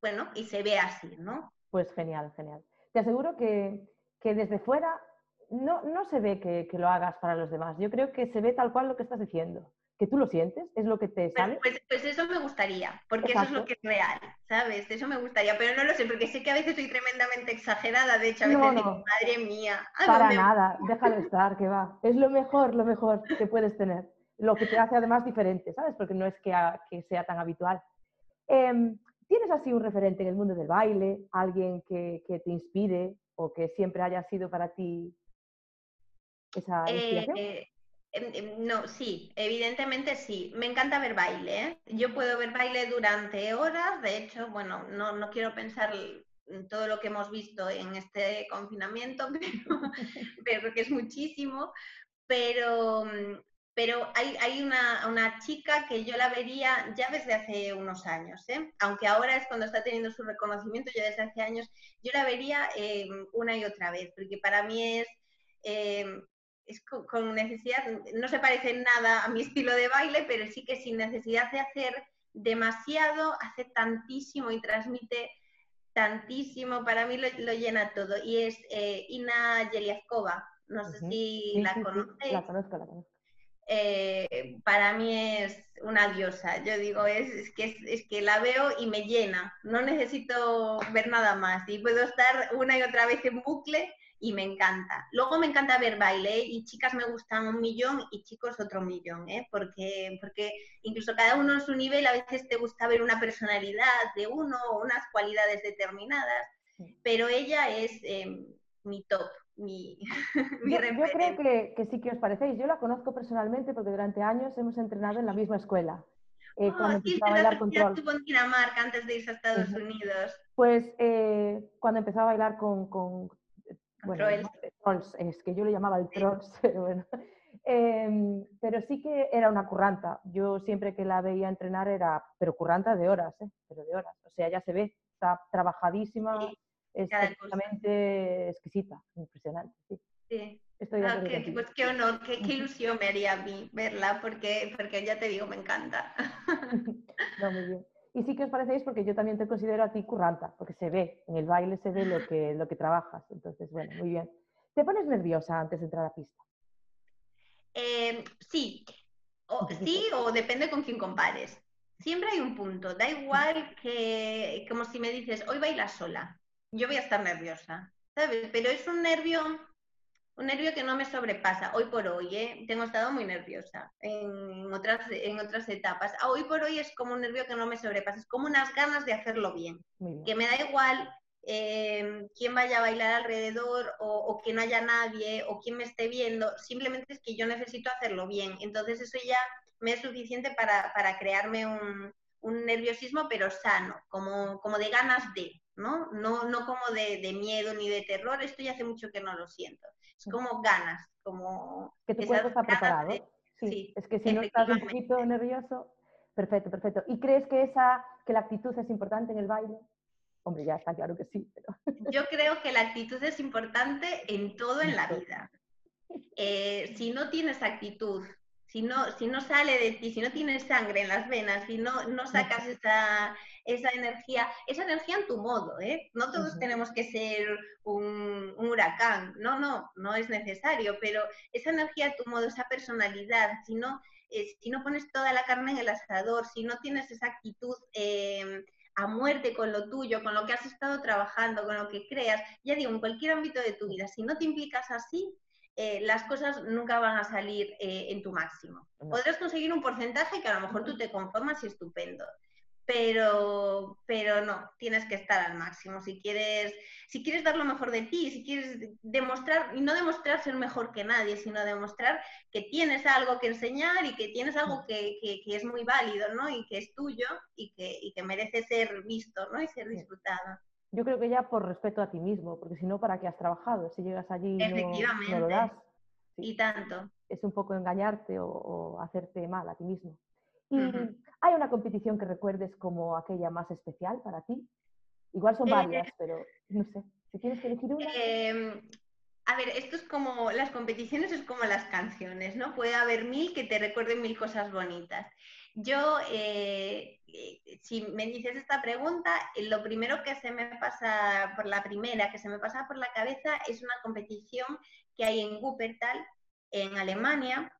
bueno, y se ve así, ¿no? Pues genial, genial. Te aseguro que, que desde fuera no, no se ve que, lo hagas para los demás. Yo creo que se ve tal cual lo que estás diciendo. que tú lo sientes, es lo que te sale. Pues, pues, eso me gustaría, porque eso es lo que es real, ¿sabes? Eso me gustaría, pero no lo sé, porque sé que a veces soy tremendamente exagerada, de hecho a veces digo, madre mía. Para nada, déjalo estar, que va. Es lo mejor, lo mejor que puedes tener. Lo que te hace además diferente, ¿sabes? Porque no es que, que sea tan habitual. Em, ¿Tienes así un referente en el mundo del baile? ¿Alguien que, que te inspire o que siempre haya sido para ti esa inspiración? Eh, em, no, sí, evidentemente sí. Me encanta ver baile. ¿eh? Yo puedo ver baile durante horas. De hecho, bueno, no, quiero pensar en todo lo que hemos visto en este confinamiento, *laughs* pero, que es muchísimo. Pero, mm, pero hay, una, chica que yo la vería ya desde hace unos años, ¿eh? aunque ahora es cuando está teniendo su reconocimiento, yo desde hace años, yo la vería una y otra vez, porque para mí es es con, necesidad, no se parece nada a mi estilo de baile, pero sí que sin necesidad de hacer demasiado, hace tantísimo y transmite tantísimo, para mí lo, llena todo. Y es eh, Ina Yeliaskova, no sé si la conoces. La conozco, la conozco. Eh, para mí es una diosa. Yo digo, es, que, es, que la veo y me llena. No necesito ver nada más. Y puedo estar una y otra vez en bucle y me encanta. Luego me encanta ver baile y chicas me gustan un millón y chicos otro millón, ¿eh? porque, porque incluso cada uno en su nivel a veces te gusta ver una personalidad de uno o unas cualidades determinadas, pero ella es em, mi top. Mi, *laughs* yo, creo que, que, sí que os parecéis. Yo la conozco personalmente porque durante años hemos entrenado en la misma escuela. Eh, cuando sí, a bailar control. estuvo en Dinamarca antes de irse a Estados Unidos. Pues eh, cuando empezó a bailar con, con bueno, trolls, es que yo le llamaba el trolls, *laughs* pero bueno. Em, pero sí que era una curranta. Yo siempre que la veía entrenar era, pero curranta de horas, ¿eh? pero de horas. O sea, ya se ve, está trabajadísima, es totalmente exquisita, impresionante. Sí. sí. Estoy ah, qué, pues qué honor, qué, qué, ilusión me haría a mí verla, porque, porque ya te digo, me encanta. *laughs* no, muy bien. Y sí que os parecéis porque yo también te considero a ti curranta, porque se ve, en el baile se ve lo que, lo que trabajas. Entonces, bueno, muy bien. ¿Te pones nerviosa antes de entrar a pista? Em, sí, o, sí, o depende con quién compares. Siempre hay un punto, da igual que, como si me dices, hoy bailas sola, yo voy a estar nerviosa, ¿sabes? Pero es un nervio un nervio que no me sobrepasa hoy por hoy. ¿eh? Tengo estado muy nerviosa en otras, en otras etapas. hoy por hoy es como un nervio que no me sobrepasa, es como unas ganas de hacerlo bien. Que me da igual eh, quién vaya a bailar alrededor o, que no haya nadie o quién me esté viendo, simplemente es que yo necesito hacerlo bien. Entonces eso ya me es suficiente para, crearme un, nerviosismo, pero sano, como, como de ganas de, ¿no? No, no como de, de, miedo ni de terror, esto ya hace mucho que no lo siento es como ganas, como... Que tu cuerpo está preparado. Sí, es que si no estás un poquito nervioso, perfecto, perfecto. ¿Y crees que, esa, que la actitud es importante en el baile? Hombre, ya está claro que sí. Pero... *laughs* Yo creo que la actitud es importante en todo en la vida. Eh, si no tienes actitud, si no, si no sale de ti, si no tienes sangre en las venas, si no, no sacas esa, esa energía, esa energía en tu modo, ¿eh? No todos tenemos que ser un, huracán, no, no, no es necesario, pero esa energía a tu modo, esa personalidad, si no, eh, si no pones toda la carne en el asador, si no tienes esa actitud em, a muerte con lo tuyo, con lo que has estado trabajando, con lo que creas, ya digo, en cualquier ámbito de tu vida, si no te implicas así, eh, las cosas nunca van a salir eh, en tu máximo. Podrás conseguir un porcentaje que a lo mejor tú te conformas y estupendo, pero, pero no, tienes que estar al máximo. Si quieres, si quieres dar lo mejor de ti, si quieres demostrar, y no demostrar ser mejor que nadie, sino demostrar que tienes algo que enseñar y que tienes algo que, es muy válido, ¿no? Y que es tuyo y que, y que merece ser visto, ¿no? Y ser disfrutado. Yo creo que ya por respeto a ti mismo, porque si no, ¿para qué has trabajado? Si llegas allí y no, lo das. Y tanto. Es un poco engañarte o hacerte mal a ti mismo. ¿Y hay una competición que recuerdes como aquella más especial para ti? Igual son varias, eh, pero no sé. Si tienes que elegir una. Em, a ver, esto es como, las competiciones es como las canciones, ¿no? Puede haber mil que te recuerden mil cosas bonitas. Yo, eh, eh, si me dices esta pregunta, lo primero que se me pasa, por la primera que se me pasa por la cabeza es una competición que hay en Wuppertal, en Alemania,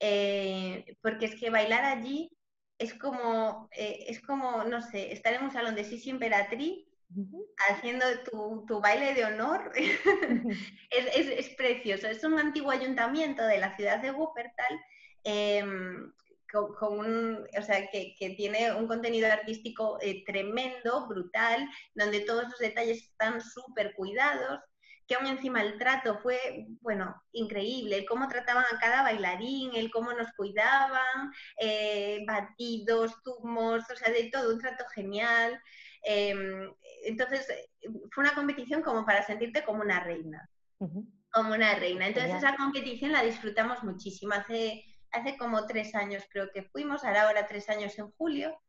eh, porque es que bailar allí es como, eh, es como, no sé, estar en un salón de Sisi Emperatriz haciendo tu, baile de honor. *laughs* es, precioso. Es un antiguo ayuntamiento de la ciudad de Wuppertal. Em, con, un, o sea, que, tiene un contenido artístico eh, tremendo, brutal, donde todos los detalles están súper cuidados, que aún encima el trato fue, bueno, increíble, el cómo trataban a cada bailarín, el cómo nos cuidaban, eh, batidos, tumos, o sea, de todo, un trato genial. Em, entonces, fue una competición como para sentirte como una reina, como una reina. Entonces, esa competición la disfrutamos muchísimo. Hace hace como tres años creo que fuimos, ahora ahora tres años en julio,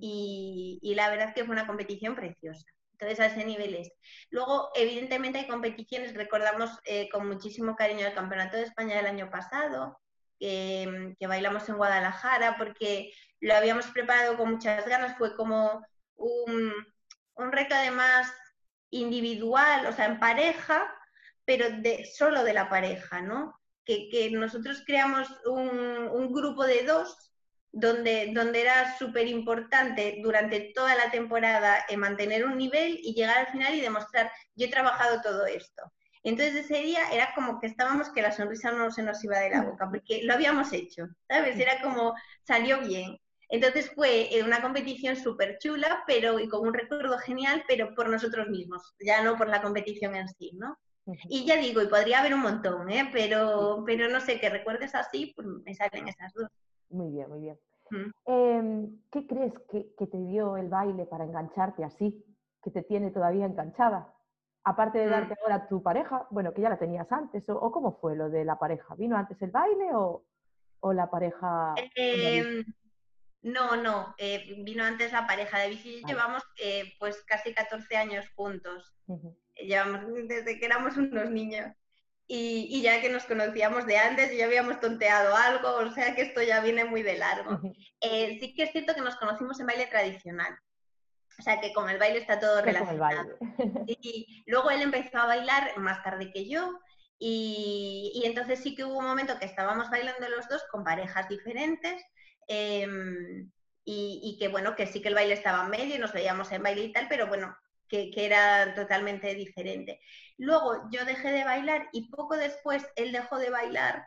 y, la verdad es que fue una competición preciosa. Entonces, a ese nivel es. Luego, evidentemente, hay competiciones, recordamos eh, con muchísimo cariño el Campeonato de España del año pasado, que, bailamos en Guadalajara, porque lo habíamos preparado con muchas ganas, fue como un, un reto además individual, o sea, en pareja, pero de, solo de la pareja, ¿no? que, nosotros creamos un, grupo de dos donde, donde era súper importante durante toda la temporada eh, mantener un nivel y llegar al final y demostrar, yo he trabajado todo esto. Entonces ese día era como que estábamos que la sonrisa no se nos iba de la boca, porque lo habíamos hecho, ¿sabes? Era como, salió bien. Entonces fue eh, una competición súper chula, pero y con un recuerdo genial, pero por nosotros mismos, ya no por la competición en sí, ¿no? Y ya digo, y podría haber un montón, ¿eh? pero, pero no sé, que recuerdes así, pues me salen esas dos. Muy bien, muy bien. Em, ¿Qué crees que, te dio el baile para engancharte así, que te tiene todavía enganchada? Aparte de mm. darte ahora tu pareja, bueno, que ya la tenías antes, o, cómo fue lo de la pareja? ¿Vino antes el baile o, la pareja? Em, no, no, eh, vino antes la pareja de bici. Llevamos eh, pues casi 14 años juntos llevamos desde que éramos unos niños. Y, ya que nos conocíamos de antes y ya habíamos tonteado algo, o sea que esto ya viene muy de largo. Eh, sí que es cierto que nos conocimos en baile tradicional, o sea que con el baile está todo relacionado. Y *laughs* luego él empezó a bailar más tarde que yo y, entonces sí que hubo un momento que estábamos bailando los dos con parejas diferentes. Em, y, y, que bueno, que sí que el baile estaba en medio y nos veíamos en baile y tal, pero bueno, que, era totalmente diferente. Luego yo dejé de bailar y poco después él dejó de bailar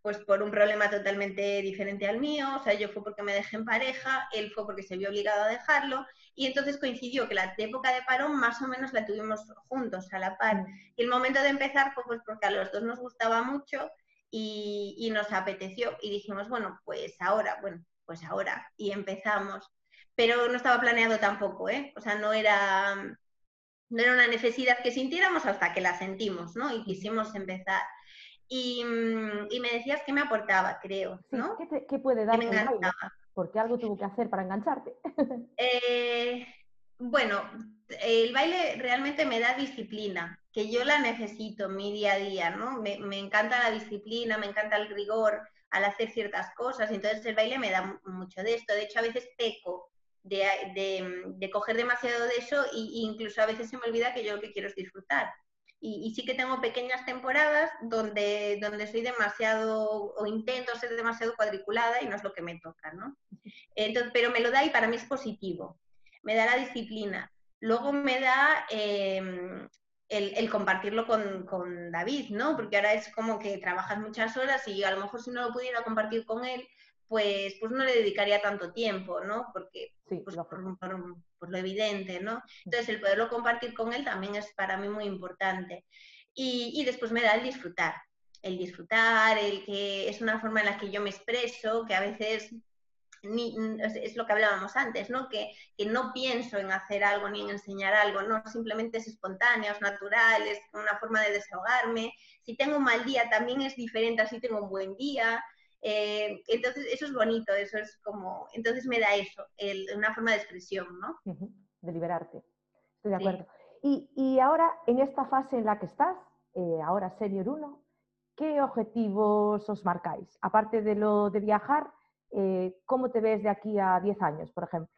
pues por un problema totalmente diferente al mío, o sea, yo fue porque me dejé en pareja, él fue porque se vio obligado a dejarlo, y entonces coincidió que la época de parón más o menos la tuvimos juntos, a la par. Y el momento de empezar fue pues porque a los dos nos gustaba mucho y, y nos apeteció, y dijimos, bueno, pues ahora, bueno, pues ahora, y empezamos pero no estaba planeado tampoco, ¿eh? O sea, no era, no era una necesidad que sintiéramos hasta que la sentimos, ¿no? Y quisimos empezar. Y, me decías que me aportaba, creo, ¿no? ¿qué, puede dar? me Porque algo tuvo que hacer para engancharte. *laughs* Eh, bueno, el baile realmente me da disciplina, que yo la necesito en mi día a día, ¿no? Me, me, encanta la disciplina, me encanta el rigor al hacer ciertas cosas, entonces el baile me da mucho de esto. De hecho, a veces peco de, coger demasiado de eso e incluso a veces se me olvida que yo lo que quiero es disfrutar. Y, sí que tengo pequeñas temporadas donde, donde soy demasiado o intento ser demasiado cuadriculada y no es lo que me toca, ¿no? Entonces, pero me lo da y para mí es positivo. Me da la disciplina. Luego me da em, el, compartirlo con, con, David, ¿no? Porque ahora es como que trabajas muchas horas y a lo mejor si no lo pudiera compartir con él, pues, pues no le dedicaría tanto tiempo, ¿no? Porque, pues, por, lo evidente, ¿no? Entonces, el poderlo compartir con él también es para mí muy importante. Y, después me da el disfrutar, el disfrutar, el que es una forma en la que yo me expreso, que a veces es lo que hablábamos antes, ¿no? Que, que, no pienso en hacer algo ni en enseñar algo, no, simplemente es espontáneo, es natural, es una forma de desahogarme. Si tengo un mal día también es diferente, así tengo un buen día. Eh, entonces, eso es bonito, eso es como, entonces me da eso, una forma de expresión, ¿no? De liberarte, estoy de acuerdo. Y, y, ahora, en esta fase en la que estás, eh, ahora Senior 1, ¿qué objetivos os marcáis? Aparte de lo de viajar, eh, ¿cómo te ves de aquí a 10 años, por ejemplo?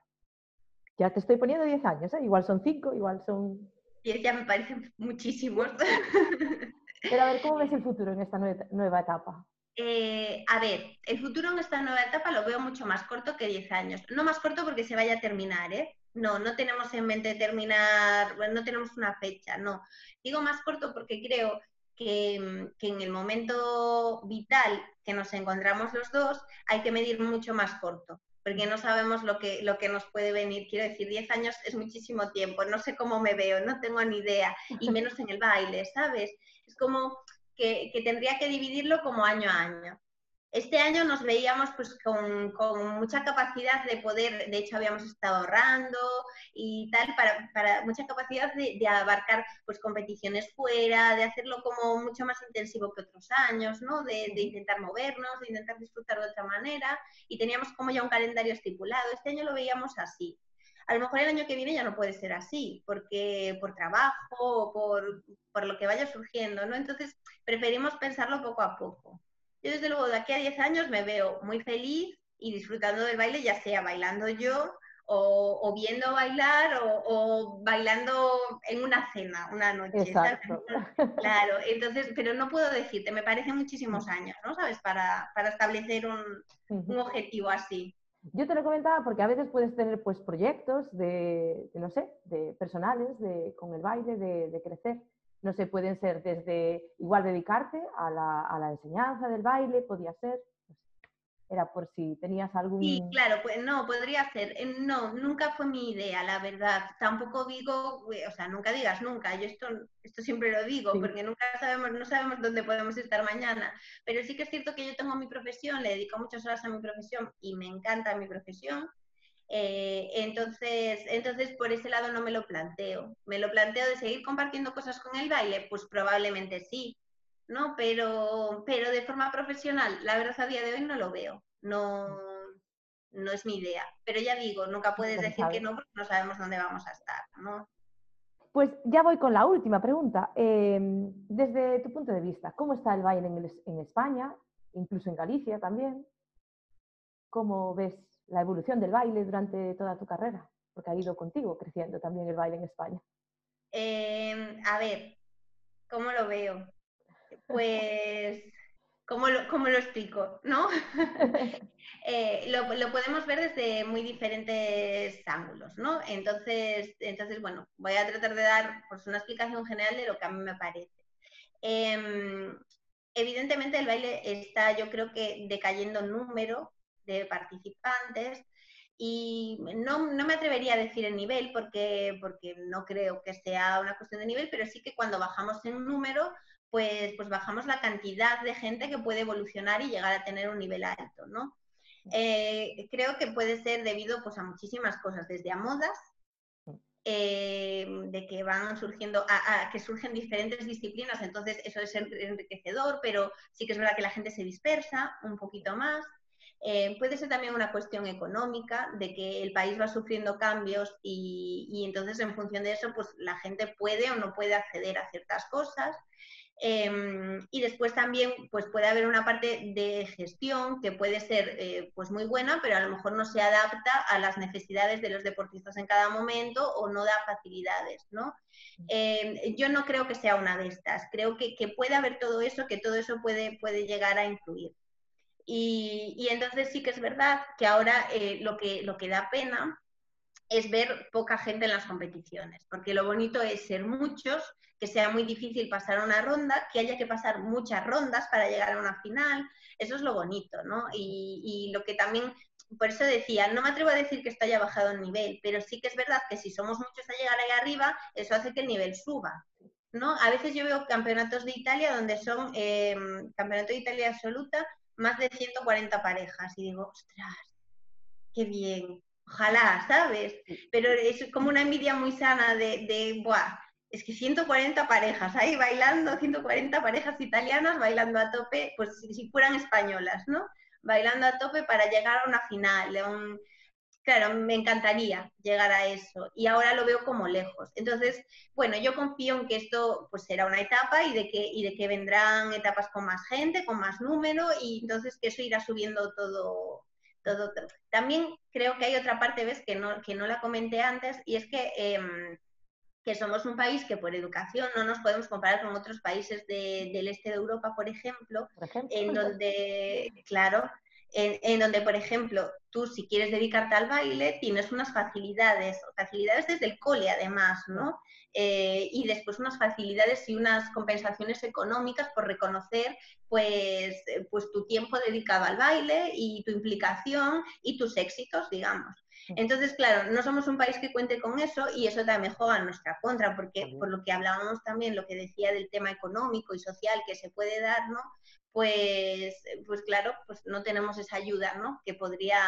Ya te estoy poniendo 10 años, igual son 5, igual son... Ya me parecen muchísimos. *laughs* Pero a ver, ¿cómo ves el futuro en esta nueva etapa? Eh, a ver, el futuro en esta nueva etapa lo veo mucho más corto que 10 años. No más corto porque se vaya a terminar, ¿eh? No, no tenemos en mente terminar, no tenemos una fecha, no. Digo más corto porque creo que, que, en el momento vital que nos encontramos los dos hay que medir mucho más corto porque no sabemos lo que, lo que nos puede venir. Quiero decir, 10 años es muchísimo tiempo, no sé cómo me veo, no tengo ni idea, y menos en el baile, ¿sabes? Es como que, que tendría que dividirlo como año a año. Este año nos veíamos pues con, con, mucha capacidad de poder, de hecho habíamos estado ahorrando y tal, para, para mucha capacidad de, de, abarcar pues competiciones fuera, de hacerlo como mucho más intensivo que otros años, ¿no? De, de, intentar movernos, de intentar disfrutar de otra manera y teníamos como ya un calendario estipulado. Este año lo veíamos así. A lo mejor el año que viene ya no puede ser así, porque por trabajo o por, por lo que vaya surgiendo, ¿no? Entonces preferimos pensarlo poco a poco. Yo desde luego de aquí a 10 años me veo muy feliz y disfrutando del baile, ya sea bailando yo o, o viendo bailar o, o, bailando en una cena, una noche. Exacto. Claro, *laughs* entonces, pero no puedo decirte, me parecen muchísimos años, ¿no? ¿Sabes? Para, para establecer un, un, objetivo así. Yo te lo comentaba porque a veces puedes tener pues proyectos de, de no sé, de personales, de, con el baile, de, de crecer no sé, pueden ser desde igual dedicarte a la, a la enseñanza del baile, podía ser. Era por si tenías algún... Sí, claro, pues no, podría ser. Eh, no, nunca fue mi idea, la verdad. Tampoco digo, o sea, nunca digas nunca. Yo esto, esto siempre lo digo, sí. porque nunca sabemos, no sabemos dónde podemos estar mañana. Pero sí que es cierto que yo tengo mi profesión, le dedico muchas horas a mi profesión y me encanta mi profesión. Eh, entonces, entonces, por ese lado no me lo planteo. Me lo planteo de seguir compartiendo cosas con el baile, pues probablemente sí, ¿no? Pero, pero de forma profesional, la verdad a día de hoy no lo veo. No, no es mi idea. Pero ya digo, nunca puedes decir que no porque no sabemos dónde vamos a estar, ¿no? Pues ya voy con la última pregunta. Eh, desde tu punto de vista, ¿cómo está el baile en, el, en España, incluso en Galicia también? ¿Cómo ves la evolución del baile durante toda tu carrera? Porque ha ido contigo creciendo también el baile en España. Eh, a ver, ¿cómo lo veo? Pues, ¿cómo lo, cómo lo explico? ¿No? *laughs* eh, lo, lo, podemos ver desde muy diferentes ángulos, ¿no? Entonces, entonces, bueno, voy a tratar de dar pues, una explicación general de lo que a mí me parece. Eh, evidentemente el baile está, yo creo que decayendo número de participantes y no, no, me atrevería a decir el nivel porque, porque no creo que sea una cuestión de nivel, pero sí que cuando bajamos en número, pues, pues bajamos la cantidad de gente que puede evolucionar y llegar a tener un nivel alto, ¿no? Eh, creo que puede ser debido pues, a muchísimas cosas, desde a modas, eh, de que van surgiendo, que surgen diferentes disciplinas, entonces eso es enriquecedor, pero sí que es verdad que la gente se dispersa un poquito más. Eh, puede ser también una cuestión económica, de que el país va sufriendo cambios y, y, entonces en función de eso, pues la gente puede o no puede acceder a ciertas cosas. Eh, y después también pues puede haber una parte de gestión que puede ser eh, pues muy buena, pero a lo mejor no se adapta a las necesidades de los deportistas en cada momento o no da facilidades, ¿no? Eh, yo no creo que sea una de estas, creo que, que, puede haber todo eso, que todo eso puede, puede llegar a influir. Y, y, entonces sí que es verdad que ahora eh, lo, que, lo que da pena es ver poca gente en las competiciones, porque lo bonito es ser muchos, que sea muy difícil pasar una ronda, que haya que pasar muchas rondas para llegar a una final, eso es lo bonito, ¿no? Y, y lo que también, por eso decía, no me atrevo a decir que esto haya bajado el nivel, pero sí que es verdad que si somos muchos a llegar ahí arriba, eso hace que el nivel suba. ¿No? A veces yo veo campeonatos de Italia donde son eh, campeonato de Italia absoluta, más de 140 parejas y digo, ostras, qué bien, ojalá, ¿sabes? Pero es como una envidia muy sana de, de buah, es que 140 parejas ahí bailando, 140 parejas italianas bailando a tope, pues si, fueran españolas, ¿no? Bailando a tope para llegar a una final, a un, claro, me encantaría llegar a eso y ahora lo veo como lejos. Entonces, bueno, yo confío en que esto pues será una etapa y de que, y de que vendrán etapas con más gente, con más número y entonces que eso irá subiendo todo. Todo, todo. También creo que hay otra parte, ¿ves? Que no, que no la comenté antes, y es que eh, que somos un país que por educación no nos podemos comparar con otros países del este de Europa, por ejemplo, en donde, claro, en, donde, por ejemplo, tú si quieres dedicarte al baile, tienes unas facilidades, facilidades desde el cole además, ¿no? Eh, y después unas facilidades y unas compensaciones económicas por reconocer pues, pues tu tiempo dedicado al baile y tu implicación y tus éxitos, digamos. Entonces, claro, no somos un país que cuente con eso y eso también juega en nuestra contra, porque por lo que hablábamos también, lo que decía del tema económico y social que se puede dar, ¿no? Pues, pues claro, pues no tenemos esa ayuda, ¿no? Que podría,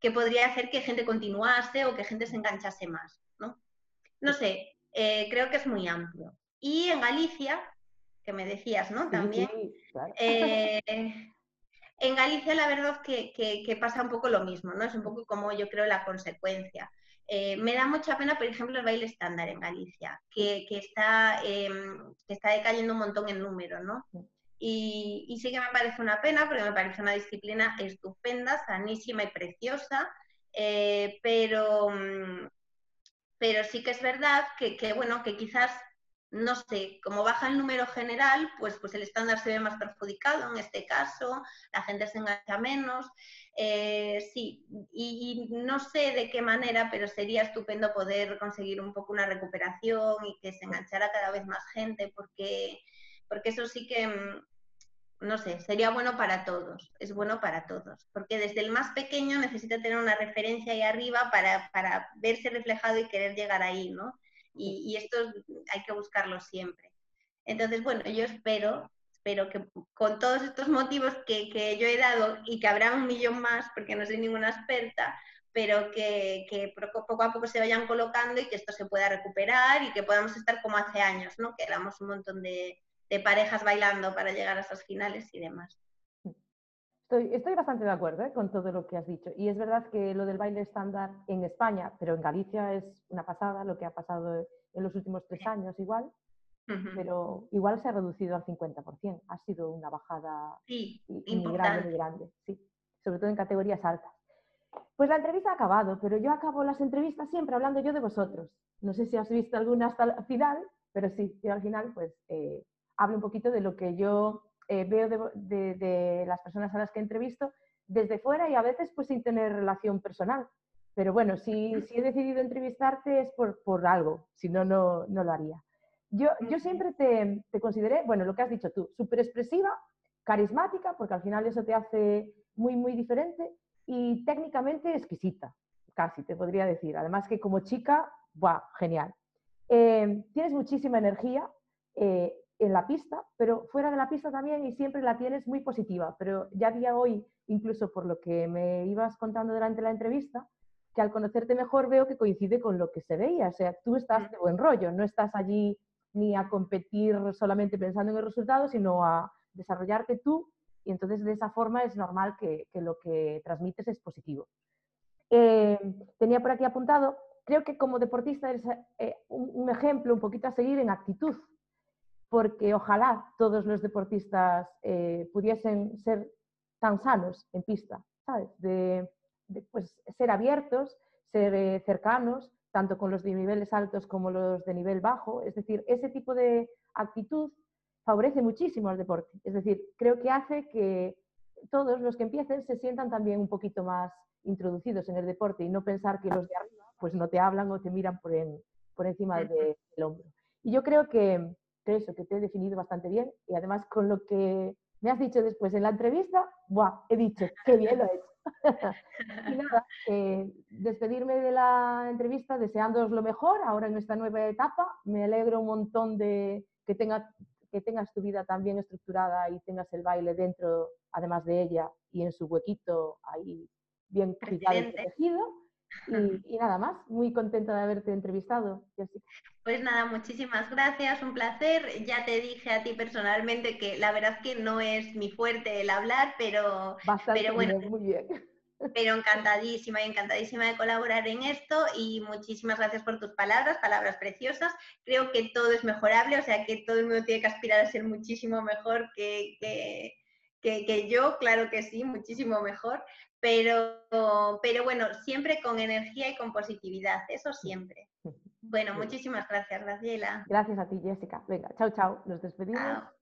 que podría hacer que gente continuase o que gente se enganchase más, ¿no? No sé, eh, creo que es muy amplio. Y en Galicia, que me decías, ¿no? También. Eh, en Galicia la verdad que, que, pasa un poco lo mismo, ¿no? Es un poco como yo creo la consecuencia. Eh, me da mucha pena, por ejemplo, el baile estándar en Galicia, que, que está, que está decayendo un montón en número, ¿no? Y, y, sí que me parece una pena, porque me parece una disciplina estupenda, sanísima y preciosa, eh, pero, mm, pero sí que es verdad que, que, bueno, que quizás no sé, como baja el número general, pues, pues el estándar se ve más perjudicado en este caso, la gente se engancha menos. Eh, sí, y, no sé de qué manera, pero sería estupendo poder conseguir un poco una recuperación y que se enganchara cada vez más gente, porque, porque eso sí que, mm, no sé, sería bueno para todos, es bueno para todos, porque desde el más pequeño necesita tener una referencia ahí arriba para, para verse reflejado y querer llegar ahí, ¿no? y, esto hay que buscarlo siempre. Entonces, bueno, yo espero, espero que con todos estos motivos que, que yo he dado y que habrá un millón más, porque no soy ninguna experta, pero que, que, poco a poco se vayan colocando y que esto se pueda recuperar y que podamos estar como hace años, ¿no? Que éramos un montón de, de parejas bailando para llegar a esas finales y demás. Estoy, estoy bastante de acuerdo ¿eh? con todo lo que has dicho. Y es verdad que lo del baile estándar en España, pero en Galicia es una pasada lo que ha pasado en los últimos tres años igual, pero igual se ha reducido al 50%. Ha sido una bajada muy grande, muy grande, sí, sobre todo en categorías altas. Pues la entrevista ha acabado, pero yo acabo las entrevistas siempre hablando yo de vosotros. No sé si has visto alguna hasta el final, pero sí, yo al final pues eh, hablo un poquito de lo que yo eh, veo de, las personas a las que entrevisto desde fuera y a veces pues sin tener relación personal. Pero bueno, si, he decidido entrevistarte es por, algo, si no, no, lo haría. Yo, yo siempre te, te, consideré, bueno, lo que has dicho tú, súper expresiva, carismática, porque al final eso te hace muy, muy diferente, y técnicamente exquisita, casi te podría decir. Además que como chica, ¡buah! Genial. Eh, tienes muchísima energía, eh, en la pista, pero fuera de la pista también y siempre la tienes muy positiva. Pero ya día hoy, incluso por lo que me ibas contando durante la entrevista, que al conocerte mejor veo que coincide con lo que se veía. O sea, tú estás de buen rollo, no estás allí ni a competir solamente pensando en el resultado, sino a desarrollarte tú y entonces de esa forma es normal que, lo que transmites es positivo. Eh, tenía por aquí apuntado, creo que como deportista eres eh, un ejemplo un poquito a seguir en actitud, porque ojalá todos los deportistas eh, pudiesen ser tan sanos en pista, ¿sabes? De, pues, ser abiertos, ser eh, cercanos, tanto con los de niveles altos como los de nivel bajo. Es decir, ese tipo de actitud favorece muchísimo al deporte. Es decir, creo que hace que todos los que empiecen se sientan también un poquito más introducidos en el deporte y no pensar que los de arriba pues no te hablan o te miran por, por encima del hombro. Y yo creo que, eso, que te he definido bastante bien y además con lo que me has dicho después en la entrevista, ¡buah! He dicho, qué bien lo he hecho. *laughs* y nada, eh, despedirme de la entrevista deseándoos lo mejor ahora en esta nueva etapa. Me alegro un montón de que, tenga, que tengas tu vida tan bien estructurada y tengas el baile dentro, además de ella, y en su huequito ahí bien cuidado y protegido. Y, nada más, muy contenta de haberte entrevistado. Pues nada, muchísimas gracias, un placer. Ya te dije a ti personalmente que la verdad que no es mi fuerte el hablar, pero, pero bueno, muy bien. *laughs* Pero encantadísima y encantadísima de colaborar en esto y muchísimas gracias por tus palabras, palabras preciosas. Creo que todo es mejorable, o sea que todo el mundo tiene que aspirar a ser muchísimo mejor que, que, que yo, claro que sí, muchísimo mejor, pero, pero bueno, siempre con energía y con positividad, eso siempre. *laughs* Bueno, muchísimas gracias, Graciela. Gracias a ti, Jessica. Venga, chao, chao. Nos despedimos.